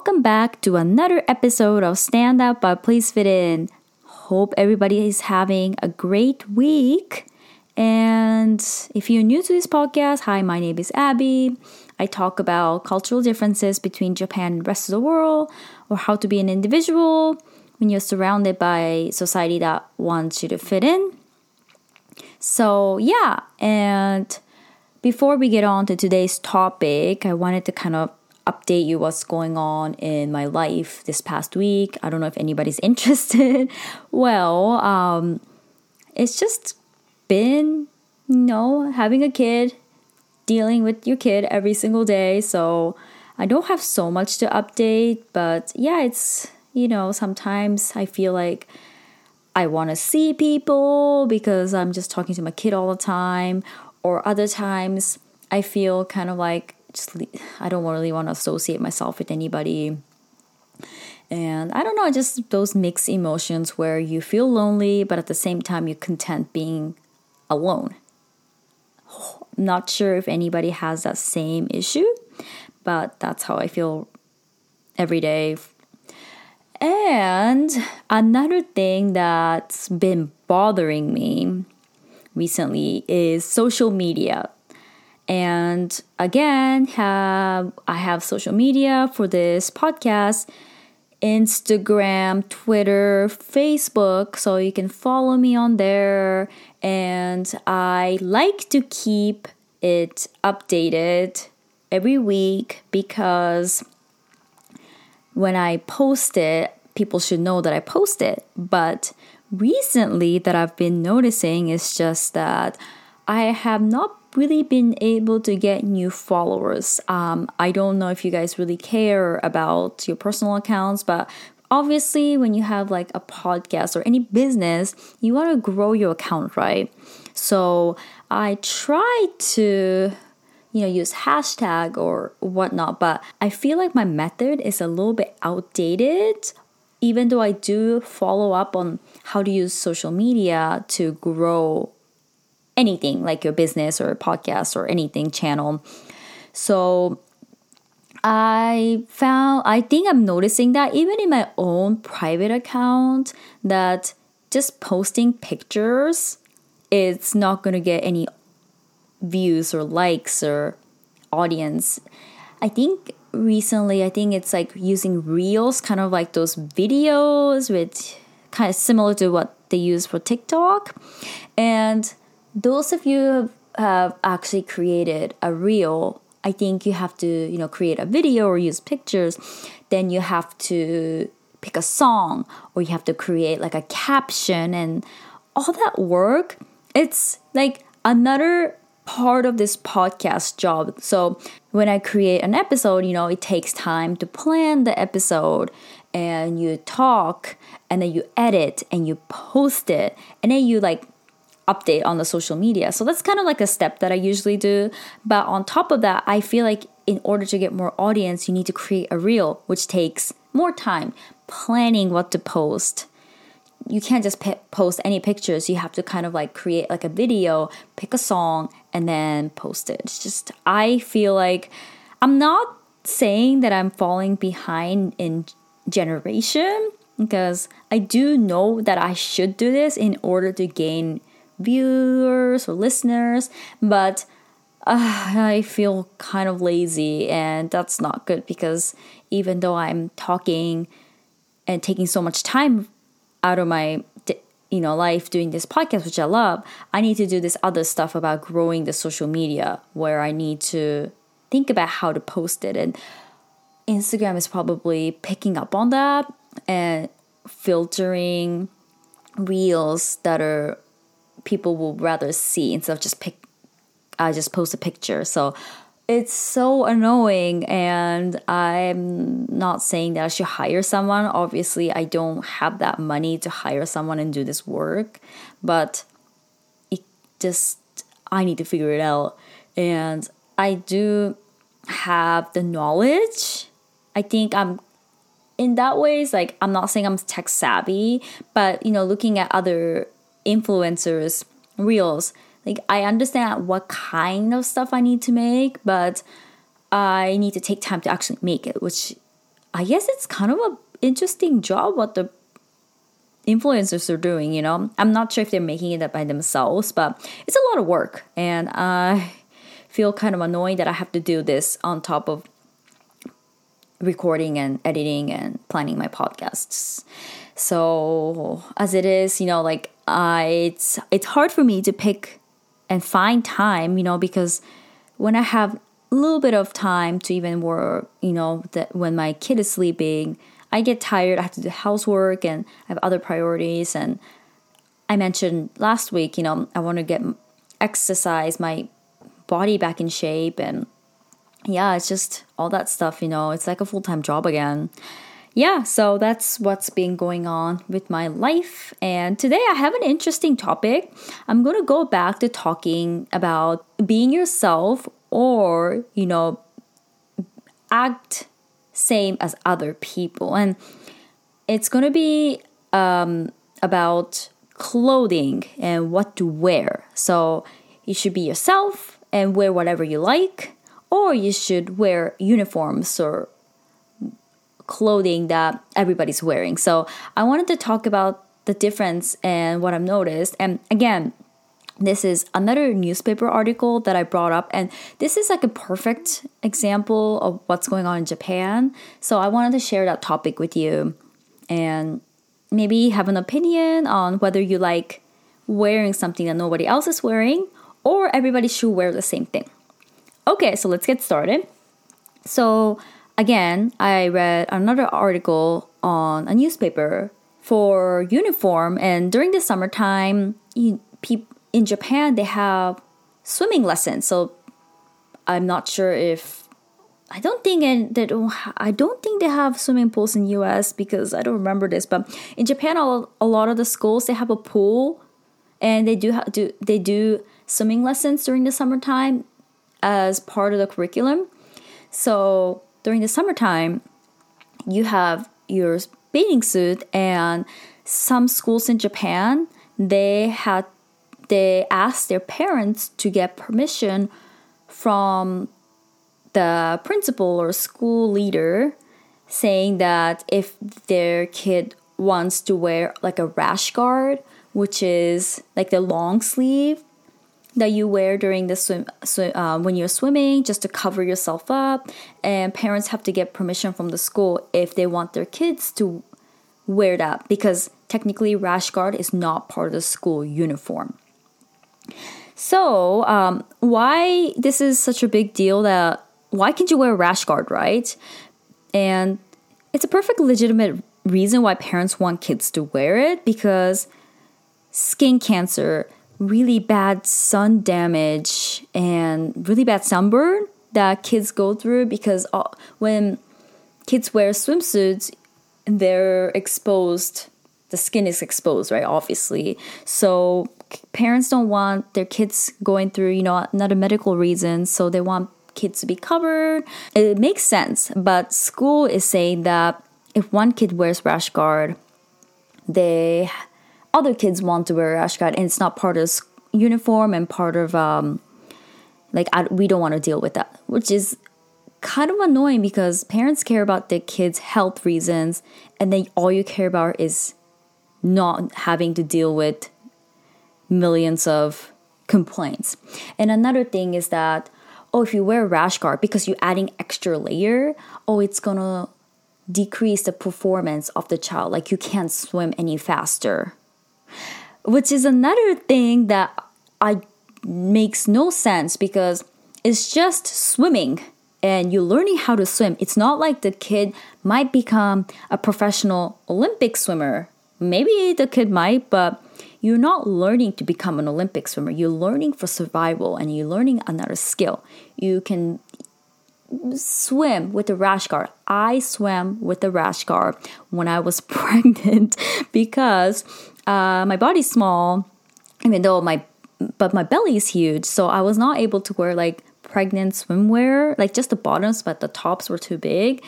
welcome back to another episode of Stand Out but Please Fit In. Hope everybody is having a great week. And if you're new to this podcast, hi, my name is Abby. I talk about cultural differences between Japan and the rest of the world, or how to be an individual when you're surrounded by society that wants you to fit in. So, yeah, and before we get on to today's topic, I wanted to kind of update you what's going on in my life this past week. I don't know if anybody's interested. well, um, it's just been, you know, having a kid, dealing with your kid every single day. So I don't have so much to update, but yeah, it's, you know, sometimes I feel like I want to see people because I'm just talking to my kid all the time, or other times I feel kind of like I don't really want to associate myself with anybody. And I don't know, just those mixed emotions where you feel lonely, but at the same time you're content being alone. not sure if anybody has that same issue, but that's how I feel every day. And another thing that's been bothering me recently is social media and again, have I have social media for this podcast. Instagram, Twitter, Facebook, so you can follow me on there. And I like to keep it updated every week because when I post it, people should know that I post it. But recently, that I've been noticing is just that I have not really been able to get new followers. Um, I don't know if you guys really care about your personal accounts, but obviously, when you have like a podcast or any business, you want to grow your account, right? So I try to you know use hashtag or whatnot but i feel like my method is a little bit outdated even though i do follow up on how to use social media to grow anything like your business or podcast or anything channel. So I found I think I'm noticing that even in my own private account that just posting pictures it's not going to get any views or likes or audience. I think recently I think it's like using reels kind of like those videos with kind of similar to what they use for TikTok and those of you have uh, actually created a reel i think you have to you know create a video or use pictures. Then you have to pick a song or you have to create like a caption. And all that work it's like another part of this podcast job. So when i create an episode you know it takes time to plan the episode. And you talk and then you edit and you post it. And then you like update on the social media. So that's kind of like a step that I usually do. But on top of that, I feel like in order to get more audience, you need to create a reel, which takes more time planning what to post. You can't just p- post any pictures. You have to kind of like create like a video, pick a song, and then post it. It's just, I feel like I'm not saying that I'm falling behind in generation because I do know that I should do this in order to gain viewers or listeners, but uh, I feel kind of lazy, and that's not good because even though I'm talking and taking so much time out of my you know life doing this podcast which i love i need to do this other stuff about growing the social media where i need to think about how to post it. And instagram is probably picking up on that and filtering reels that are people will rather see instead of just pick I just post a picture. So it's so annoying and I'm not saying that I should hire someone. Obviously, I don't have that money to hire someone and do this work, but it just I need to figure it out. And I do have the knowledge. I think I'm in that ways like I'm not saying I'm tech savvy, but you know, looking at other influencers reels like i understand what kind of stuff i need to make but i need to take time to actually make it which I guess it's kind of a interesting job what the influencers are doing, you know. I'm not sure if they're making it up by themselves, but it's a lot of work and I feel kind of annoyed that I have to do this on top of recording and editing and planning my podcasts. So as it is, you know, like I it's it's hard for me to pick and find time, you know, because when I have a little bit of time to even work, you know, that when my kid is sleeping, I get tired. I have to do housework and I have other priorities. And I mentioned last week, you know, I want to get exercise, my body back in shape, and yeah, it's just all that stuff, you know, it's like a full time job again yeah, so that's what's been going on with my life. And today I have an interesting topic. I'm going to go back to talking about being yourself or, you know, act same as other people. And it's going to be um, about clothing and what to wear. So you should be yourself and wear whatever you like, or you should wear uniforms or clothing that everybody's wearing. So I wanted to talk about the difference and what I've noticed. And again, this is another newspaper article that I brought up, and this is like a perfect example of what's going on in Japan. So I wanted to share that topic with you and maybe have an opinion on whether you like wearing something that nobody else is wearing or everybody should wear the same thing. Okay, so let's get started. So again, I read another article on a newspaper for uniform, and during the summertime, in Japan they have swimming lessons. So I'm not sure if I don't think and that oh, I don't think they have swimming pools in US because I don't remember this. But in Japan, a lot of the schools they have a pool, and they do do they do swimming lessons during the summertime as part of the curriculum. So during the summertime, you have your bathing suit, and some schools in Japan they had they asked their parents to get permission from the principal or school leader saying that if their kid wants to wear like a rash guard which is like the long sleeve that you wear during the swim, swim uh, when you're swimming just to cover yourself up. And parents have to get permission from the school if they want their kids to wear that because technically rash guard is not part of the school uniform. So um, why this is such a big deal that why can't you wear a rash guard right? And it's a perfect legitimate reason why parents want kids to wear it because skin cancer really bad sun damage and really bad sunburn that kids go through because uh, when kids wear swimsuits, they're exposed, the skin is exposed, right? Obviously. So parents don't want their kids going through, you know, not a medical reason. So they want kids to be covered. It makes sense. But school is saying that if one kid wears rash guard, they other kids want to wear a rash guard and it's not part of uniform and part of um, like I, we don't want to deal with that which is kind of annoying because parents care about their kids health reasons and then all you care about is not having to deal with millions of complaints. And another thing is that oh if you wear rash guard because you're adding extra layer oh it's gonna decrease the performance of the child like you can't swim any faster which is another thing that I makes no sense because it's just swimming and you're learning how to swim. It's not like the kid might become a professional Olympic swimmer. Maybe the kid might, but you're not learning to become an Olympic swimmer. You're learning for survival and you're learning another skill. You can swim with a rash guard. I swam with a rash guard when I was pregnant because uh, my body's small, even though my but my belly is huge, so I was not able to wear like pregnant swimwear, like just the bottoms, but the tops were too big.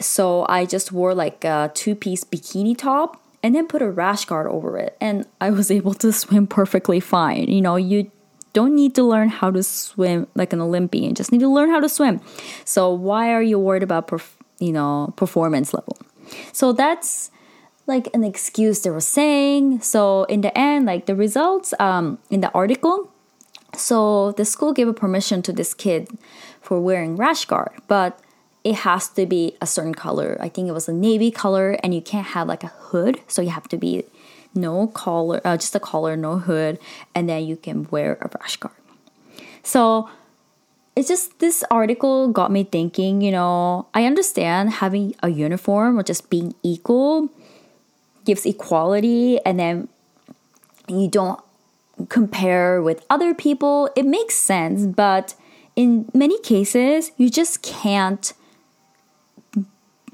So I just wore like a two piece bikini top and then put a rash guard over it, and I was able to swim perfectly fine. You know, you don't need to learn how to swim like an Olympian, just need to learn how to swim. So why are you worried about perf- you know, performance level. So that's like an excuse they were saying. So in the end, like the results um, in the article, so the school gave a permission to this kid for wearing rash guard, but it has to be a certain color. I think it was a navy color, and you can't have like a hood, so you have to be no collar, uh, just a collar, no hood, and then you can wear a rash guard. So it's just this article got me thinking. You know, I understand having a uniform or just being equal gives equality, and then you don't compare with other people. It makes sense, but in many cases, you just can't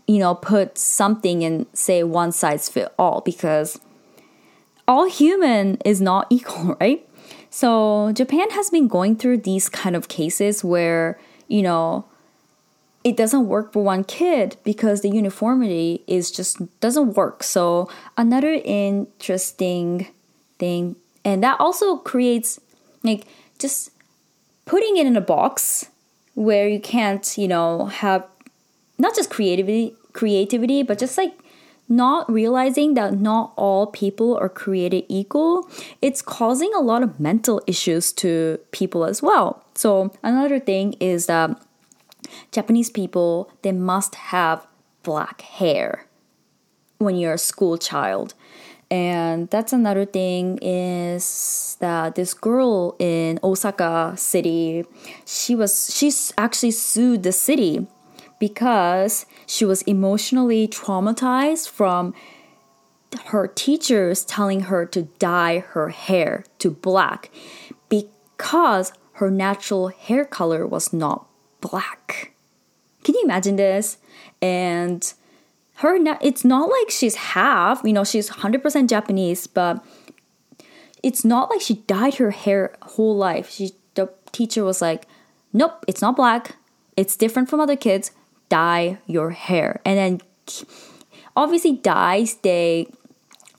you know put something and say one size fit all because all human is not equal right so japan has been going through these kind of cases where you know it doesn't work for one kid because the uniformity is just doesn't work. So another interesting thing and that also creates like just putting it in a box where you can't you know have not just creativity creativity but just like not realizing that not all people are created equal it's causing a lot of mental issues to people as well. So another thing is that japanese people they must have black hair when you're a school child. And that's another thing is that this girl in Osaka city, she was she's actually sued the city because she was emotionally traumatized from her teachers telling her to dye her hair to black because her natural hair color was not black. Can you imagine this? And her it's not like she's half you know she's 100% japanese but it's not like she dyed her hair whole life she the teacher was like nope it's not black it's different from other kids dye your hair and then obviously dyes they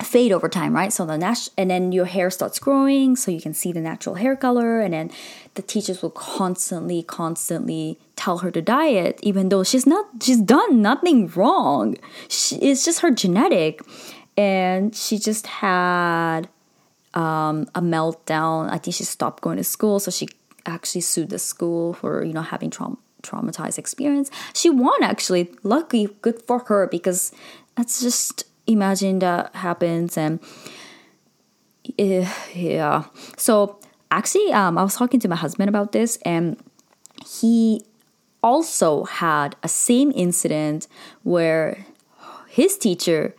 fade over time, right? So the nat- and then your hair starts growing, so you can see the natural hair color, and then the teachers will constantly, constantly tell her to dye it, even though she's not, she's done nothing wrong. She, it's just her genetic, and she just had um, a meltdown. I think she stopped going to school, so she actually sued the school for you know having trauma traumatized experience. She won actually. Lucky, good for her because that's just imagine that happens and uh, yeah. So actually um, i was talking to my husband about this and he also had a same incident where his teacher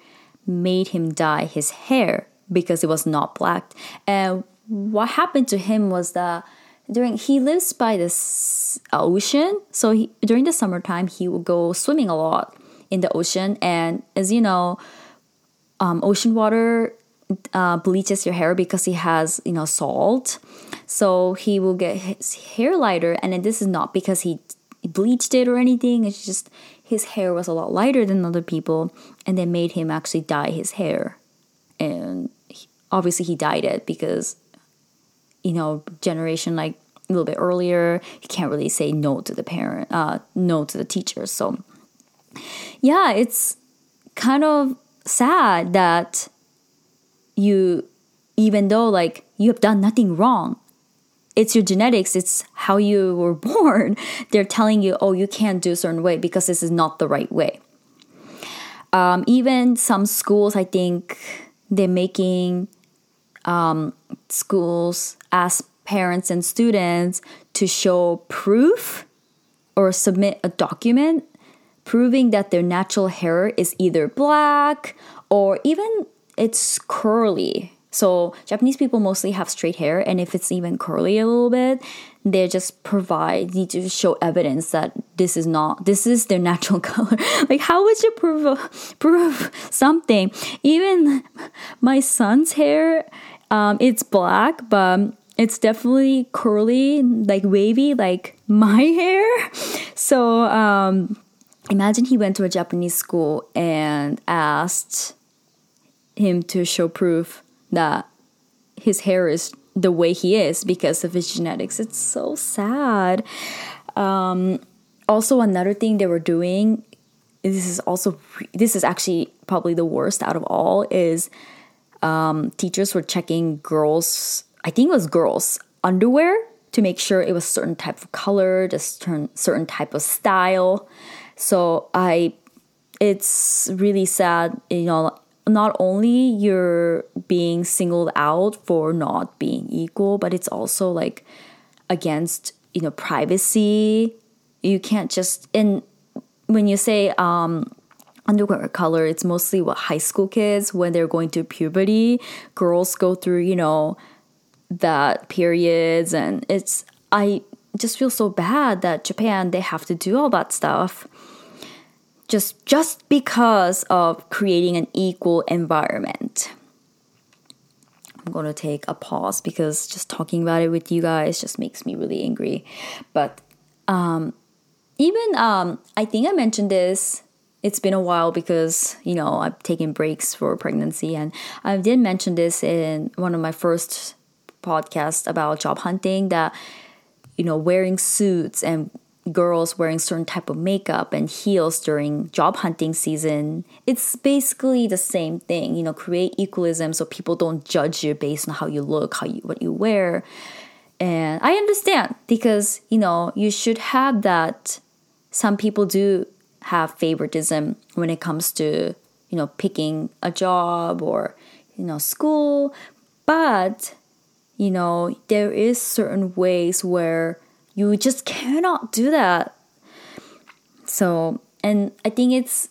made him dye his hair because it was not black and what happened to him was that during he lives by the ocean. So he, during the summertime he would go swimming a lot in the ocean. And as you know um, ocean water uh, bleaches your hair because he has you know salt. So he will get his hair lighter and this is not because he bleached it or anything. It's just his hair was a lot lighter than other people and they made him actually dye his hair. And he, obviously he dyed it because you know generation like a little bit earlier he can't really say no to the parent uh no to the teacher. So yeah it's kind of sad that you even though like you have done nothing wrong it's your genetics it's how you were born they're telling you oh you can't do a certain way because this is not the right way. Um, even some schools i think they're making um, schools ask parents and students to show proof or submit a document proving that their natural hair is either black or even it's curly. So Japanese people mostly have straight hair, and if it's even curly a little bit, they just provide need to show evidence that this is not this is their natural color. like how would you prove prove something? Even my son's hair, um, it's black, but it's definitely curly, like wavy, like my hair. So um, imagine he went to a Japanese school and asked him to show proof that his hair is the way he is because of his genetics. It's so sad. Um, also, another thing they were doing this is also this is actually probably the worst out of all is um, teachers were checking girls i think it was girls underwear to make sure it was certain type of color just certain certain type of style so i it's really sad you know not only you're being singled out for not being equal but it's also like against you know privacy you can't just and when you say um, underwear color, it's mostly what high school kids when they're going through puberty. Girls go through, you know, that periods, and it's I just feel so bad that Japan they have to do all that stuff just just because of creating an equal environment. I'm going to take a pause because just talking about it with you guys just makes me really angry. But um, even um, I think I mentioned this. It's been a while because you know I've taken breaks for pregnancy, and I did mention this in one of my first podcasts about job hunting. That you know wearing suits and girls wearing certain type of makeup and heels during job hunting season it's basically the same thing you know create equalism so people don't judge you based on how you look how you what you wear. And i understand because you know you should have that. Some people do have favoritism when it comes to you know picking a job or you know school but you know there is certain ways where you just cannot do that so and i think it's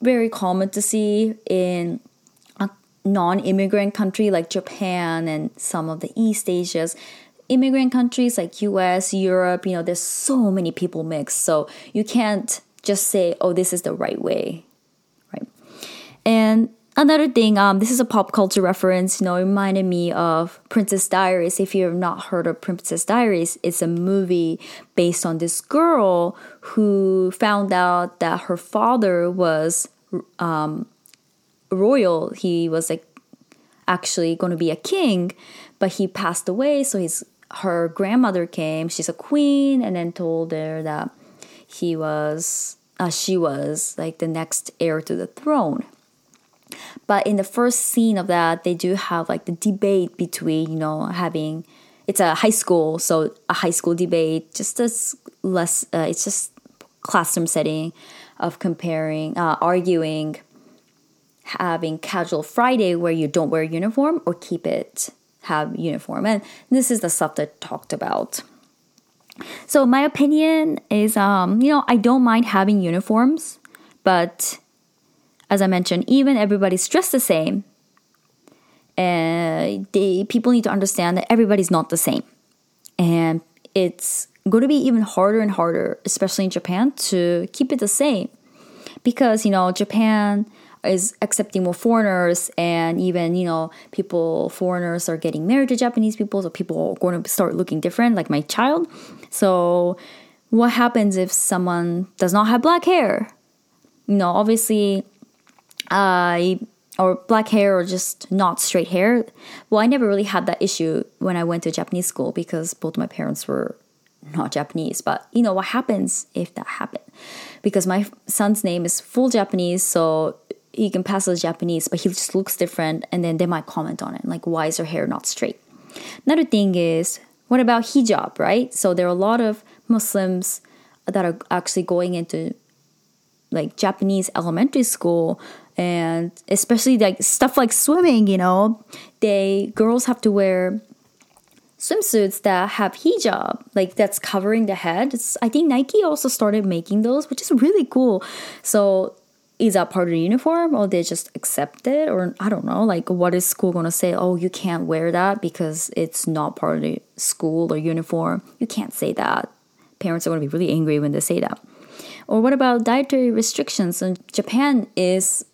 very common to see in a non-immigrant country like japan and some of the east asias immigrant countries like US, Europe, you know, there's so many people mixed. So you can't just say, oh, this is the right way. Right. And another thing, um, this is a pop culture reference, you know, reminded me of Princess Diaries. If you've not heard of Princess Diaries, it's a movie based on this girl who found out that her father was um, royal. He was like actually going to be a king, but he passed away, so his her grandmother came. She's a queen, and then told her that he was, uh, she was like the next heir to the throne. But in the first scene of that, they do have like the debate between, you know, having it's a high school, so a high school debate, just as less, uh, it's just classroom setting of comparing, uh, arguing, having casual Friday where you don't wear uniform or keep it have uniform. And this is the stuff that talked about. So my opinion is um you know i don't mind having uniforms but as i mentioned even everybody's dressed the same and they, people need to understand that everybody's not the same. And it's going to be even harder and harder especially in japan to keep it the same. Because you know japan is accepting more foreigners and even you know people foreigners are getting married to japanese people so people are going to start looking different like my child. So what happens if someone does not have black hair? You know obviously i or black hair or just not straight hair well i never really had that issue when i went to japanese school because both my parents were not japanese but you know what happens if that happened because my son's name is full japanese so he can pass as Japanese, but he just looks different, and then they might comment on it, like, why is her hair not straight? Another thing is, what about hijab, right? So there are a lot of Muslims that are actually going into like Japanese elementary school and especially like stuff like swimming, you know, they girls have to wear swimsuits that have hijab, like that's covering the head. It's, I think Nike also started making those, which is really cool. So is that part of the uniform or they just accept it or i don't know like what is school going to say? Oh you can't wear that because it's not part of the school or uniform. You can't say that. Parents are going to be really angry when they say that. Or what about dietary restrictions? Japan is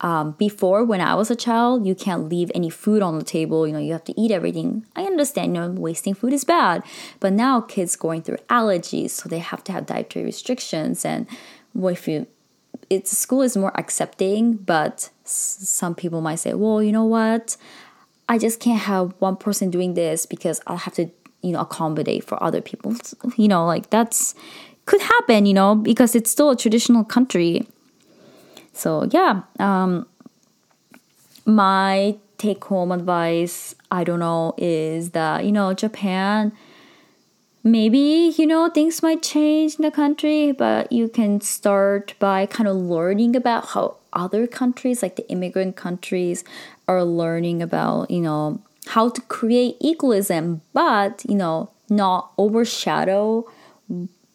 um, before when i was a child you can't leave any food on the table you know you have to eat everything i understand you know wasting food is bad but now kids going through allergies so they have to have dietary restrictions and what if you it's school is more accepting, but some people might say, well, you know what? I just can't have one person doing this because I'll have to, you know, accommodate for other people. You know, like that's could happen, you know, because it's still a traditional country. So yeah, um, my take home advice, I don't know, is that you know Japan. Maybe you know things might change in the country, but you can start by kind of learning about how other countries, like the immigrant countries, are learning about you know how to create equalism, but you know not overshadow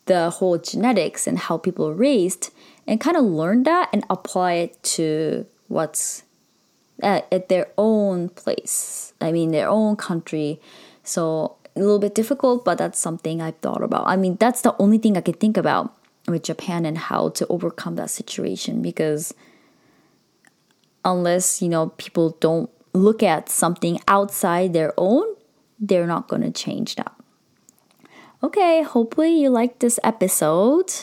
the whole genetics and how people are raised and kind of learn that and apply it to what's at, at their own place. I mean, their own country. So a little bit difficult, but that's something I've thought about. I mean, that's the only thing I can think about with Japan and how to overcome that situation because unless, you know, people don't look at something outside their own, they're not going to change that. Okay, hopefully you liked this episode.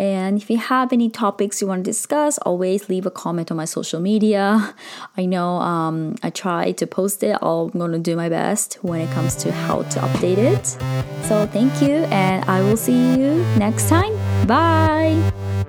And if you have any topics you want to discuss, always leave a comment on my social media. I know um, I try to post it. I'm going to do my best when it comes to how to update it. So thank you, and I will see you next time. Bye.